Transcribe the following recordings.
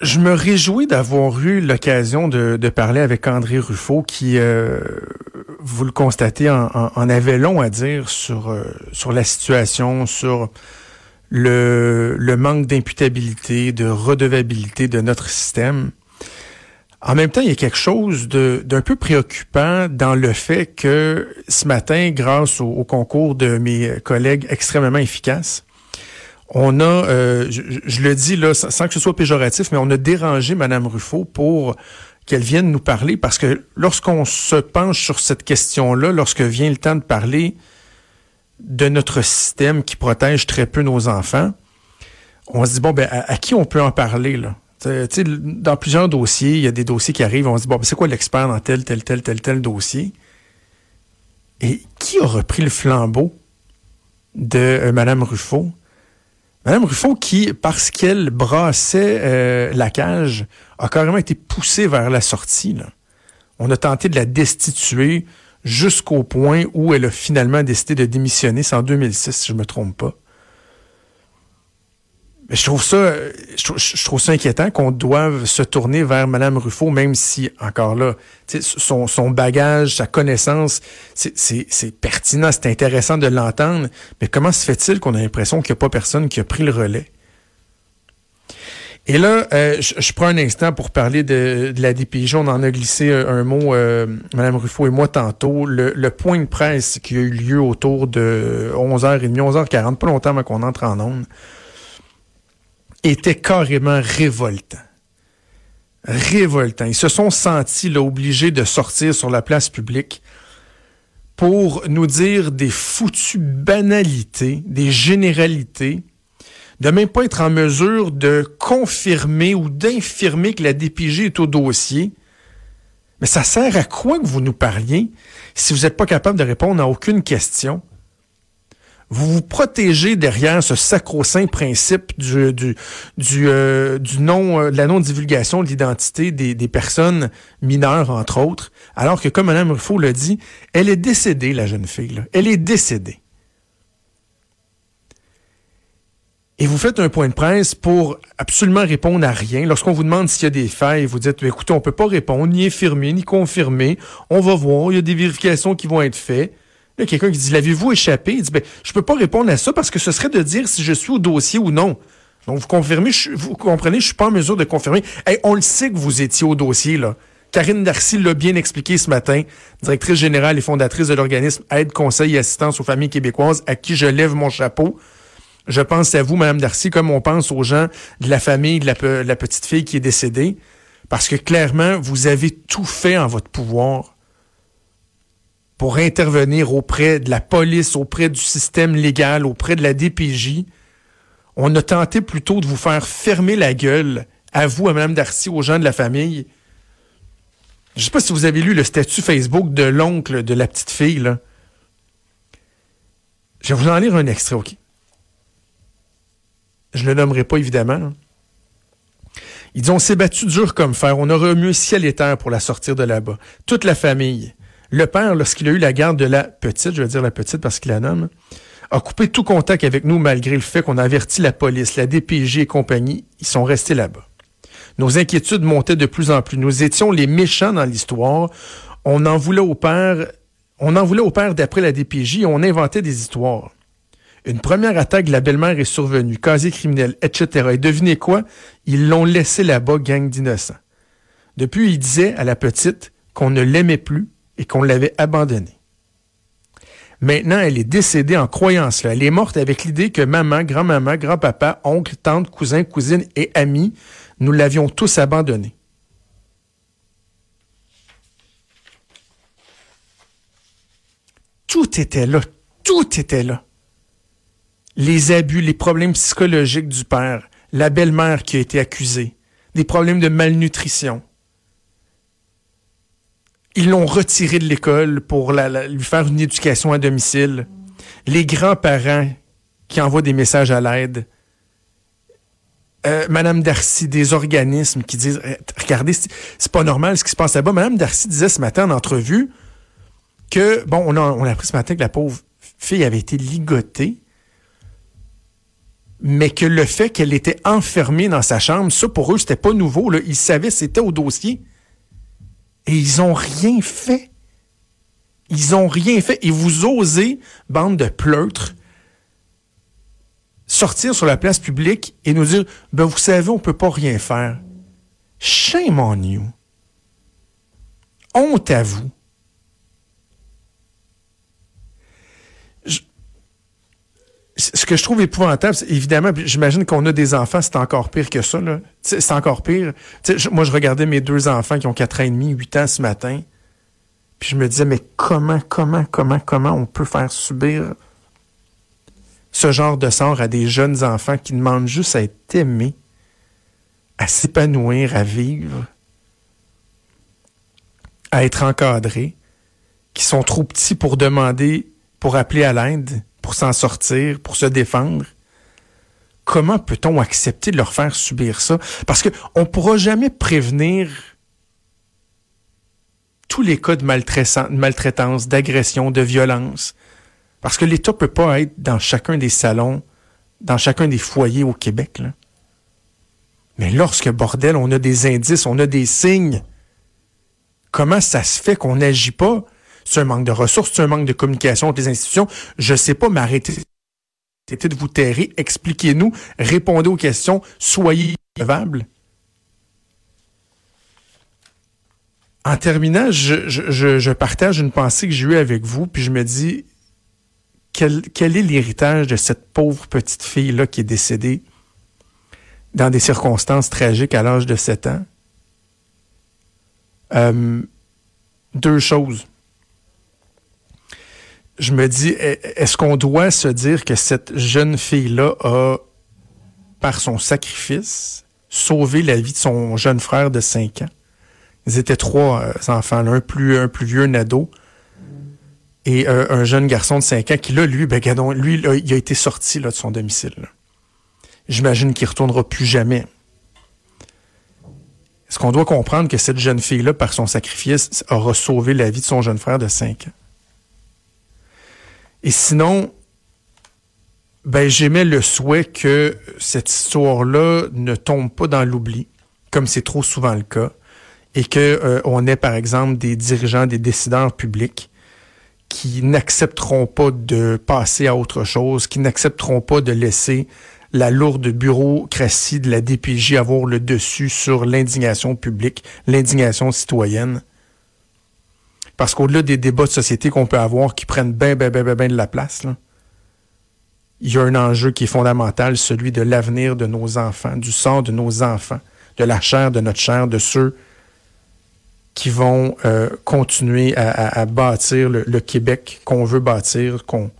Je me réjouis d'avoir eu l'occasion de, de, parler avec André Ruffo qui, euh, vous le constatez, en, en, avait long à dire sur, euh, sur la situation, sur le, le manque d'imputabilité, de redevabilité de notre système. En même temps, il y a quelque chose d'un peu préoccupant dans le fait que ce matin, grâce au, au concours de mes collègues extrêmement efficaces, on a, euh, je, le dis là, sans que ce soit péjoratif, mais on a dérangé Madame Ruffo pour qu'elle vienne nous parler, parce que lorsqu'on se penche sur cette question-là, lorsque vient le temps de parler de notre système qui protège très peu nos enfants, on se dit bon ben à, qui on peut en parler là? Dans plusieurs dossiers, il y a des dossiers qui arrivent, on se dit bon ben, c'est quoi l'expert dans tel tel tel tel tel dossier? Et qui a repris le flambeau de euh, Madame Ruffo? Madame Ruffon, qui, parce qu'elle brassait euh, la cage, a carrément été poussée vers la sortie. On a tenté de la destituer jusqu'au point où elle a finalement décidé de démissionner. C'est en 2006, si je me trompe pas. Mais je trouve ça, je trouve, ça inquiétant qu'on doive se tourner vers Madame Ruffo, même si, encore là, son, son bagage, sa connaissance, c'est pertinent, c'est intéressant de l'entendre. Mais comment se fait-il qu'on a l'impression qu'il n'y a pas personne qui a pris le relais? Et là, euh, je, prends un instant pour parler de, la DPJ. On en a glissé un, mot, euh, Mme Ruffo et moi, tantôt. Le, le, point de presse qui a eu lieu autour de 11h30, 11h40, pas longtemps avant qu'on entre en ondes, était carrément révoltant. Révoltant. Ils se sont sentis obligés de sortir sur la place publique pour nous dire des foutues banalités, des généralités, de même pas être en mesure de confirmer ou d'infirmer que la DPG est au dossier. Mais ça sert à quoi que vous nous parliez si vous n'êtes pas capable de répondre à aucune question? Vous vous protégez derrière ce sacro-saint principe du, du, du, euh, du non, euh, de la non-divulgation de l'identité des, des, personnes mineures, entre autres, alors que, comme Mme Ruffo l'a dit, elle est décédée, la jeune fille. Là. Elle est décédée. Et vous faites un point de presse pour absolument répondre à rien. Lorsqu'on vous demande s'il y a des failles, vous dites, écoutez, on peut pas répondre, ni infirmer, ni confirmer. On va voir, il y a des vérifications qui vont être faites quelqu'un qui dit L'avez-vous échappé? Il dit ben, Je peux pas répondre à ça parce que ce serait de dire si je suis au dossier ou non. Donc, vous confirmez, vous comprenez, je suis pas en mesure de confirmer. on le sait que vous étiez au dossier, là. Karine Darcy l'a bien expliqué ce matin, directrice générale et fondatrice de l'organisme Aide, Conseil et Assistance aux familles québécoises, à qui je lève mon chapeau. Je pense à vous, Madame Darcy, comme on pense aux gens de la famille de la petite fille qui est décédée, parce que clairement, vous avez tout fait en votre pouvoir pour intervenir auprès de la police, auprès du système légal, auprès de la DPJ. On a tenté plutôt de vous faire fermer la gueule, à vous, à Mme Darcy, aux gens de la famille. Je ne sais pas si vous avez lu le statut Facebook de l'oncle de la petite fille. Je vais vous en lire un extrait, OK? Je ne le nommerai pas, évidemment. Il dit, on s'est battu dur comme fer. On a remué ciel et terre pour la sortir de là-bas. Toute la famille. Le père, lorsqu'il a eu la garde de la petite, je vais dire la petite parce qu'il la nomme, a coupé tout contact avec nous malgré le fait qu'on a averti la police, la DPJ et compagnie. Ils sont restés là-bas. Nos inquiétudes montaient de plus en plus. Nous étions les méchants dans l'histoire. On en voulait au père, on en voulait au père d'après la DPJ et on inventait des histoires. Une première attaque de la belle-mère est survenue, casier criminel, etc. Et devinez quoi? Ils l'ont laissé là-bas, gang d'innocents. Depuis, il disait à la petite qu'on ne l'aimait plus et qu'on l'avait abandonnée. Maintenant, elle est décédée en croyant cela. Elle est morte avec l'idée que maman, grand-maman, grand-papa, oncle, tante, cousin, cousine et amis, nous l'avions tous abandonnée. Tout était là. Tout était là. Les abus, les problèmes psychologiques du père, la belle-mère qui a été accusée, des problèmes de malnutrition. Ils l'ont retiré de l'école pour lui faire une éducation à domicile. Les grands-parents qui envoient des messages à l'aide. Euh, Madame Darcy, des organismes qui disent eh, Regardez, c'est pas normal ce qui se passe là-bas. Madame Darcy disait ce matin en entrevue que, bon, on a, appris ce matin que la pauvre fille avait été ligotée, mais que le fait qu'elle était enfermée dans sa chambre, ça pour eux, c'était pas nouveau. Ils savaient c'était au dossier. Et ils ont rien fait. Ils ont rien fait. Et vous osez, bande de pleutres, sortir sur la place publique et nous dire, ben vous savez, on peut pas rien faire. Shame on you. Honte à vous. Ce que je trouve épouvantable, évidemment, j'imagine qu'on a des enfants, c'est encore pire que ça. C'est encore pire. moi, je regardais mes deux enfants qui ont 4 ans et demi, 8 ans ce matin. Puis je me disais, mais comment, comment, comment, comment on peut faire subir ce genre de sort à des jeunes enfants qui demandent juste à être aimés, à s'épanouir, à vivre, à être encadrés, qui sont trop petits pour demander, pour appeler à l'aide? Pour s'en sortir, pour se défendre. Comment peut-on accepter de leur faire subir ça? Parce qu'on ne pourra jamais prévenir tous les cas de maltraitance, d'agression, de violence. Parce que l'État ne peut pas être dans chacun des salons, dans chacun des foyers au Québec. Mais lorsque, bordel, on a des indices, on a des signes, comment ça se fait qu'on n'agit pas? C'est un manque de ressources, c'est un manque de communication entre les institutions. Je sais pas, mais arrêtez de vous terrer, expliquez-nous, répondez aux questions, soyez revables. En terminant, je, partage une pensée que j'ai eue avec vous, puis je me dis, quel, quel est l'héritage de cette pauvre petite fille-là qui est décédée dans des circonstances tragiques à l'âge de 7 ans? Euh, deux choses je me dis, est-ce qu'on doit se dire que cette jeune fille-là a, par son sacrifice, sauvé la vie de son jeune frère de 5 ans? Ils étaient trois euh, enfants, un plus, un plus vieux, un ado, et euh, un jeune garçon de 5 ans qui, là, lui, ben, lui, il a été sorti là, de son domicile. J'imagine qu'il ne retournera plus jamais. Est-ce qu'on doit comprendre que cette jeune fille-là, par son sacrifice, aura sauvé la vie de son jeune frère de 5 ans? Et sinon, ben, j'aimais le souhait que cette histoire-là ne tombe pas dans l'oubli, comme c'est trop souvent le cas, et que euh, ait, par exemple, des dirigeants, des décideurs publics qui n'accepteront pas de passer à autre chose, qui n'accepteront pas de laisser la lourde bureaucratie de la DPJ avoir le dessus sur l'indignation publique, l'indignation citoyenne, parce qu'au-delà des débats de société qu'on peut avoir qui prennent bien, bien, bien, bien de la place, il y a un enjeu qui est fondamental, celui de l'avenir de nos enfants, du sort de nos enfants, de la chair de notre chair, de ceux qui vont euh, continuer à, bâtir le, Québec qu'on veut bâtir, qu'on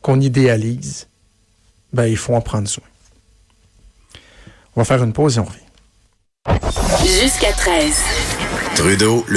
qu'on idéalise. Ben, il faut en prendre soin. On va faire une pause et on revient. Jusqu'à 13. Trudeau, le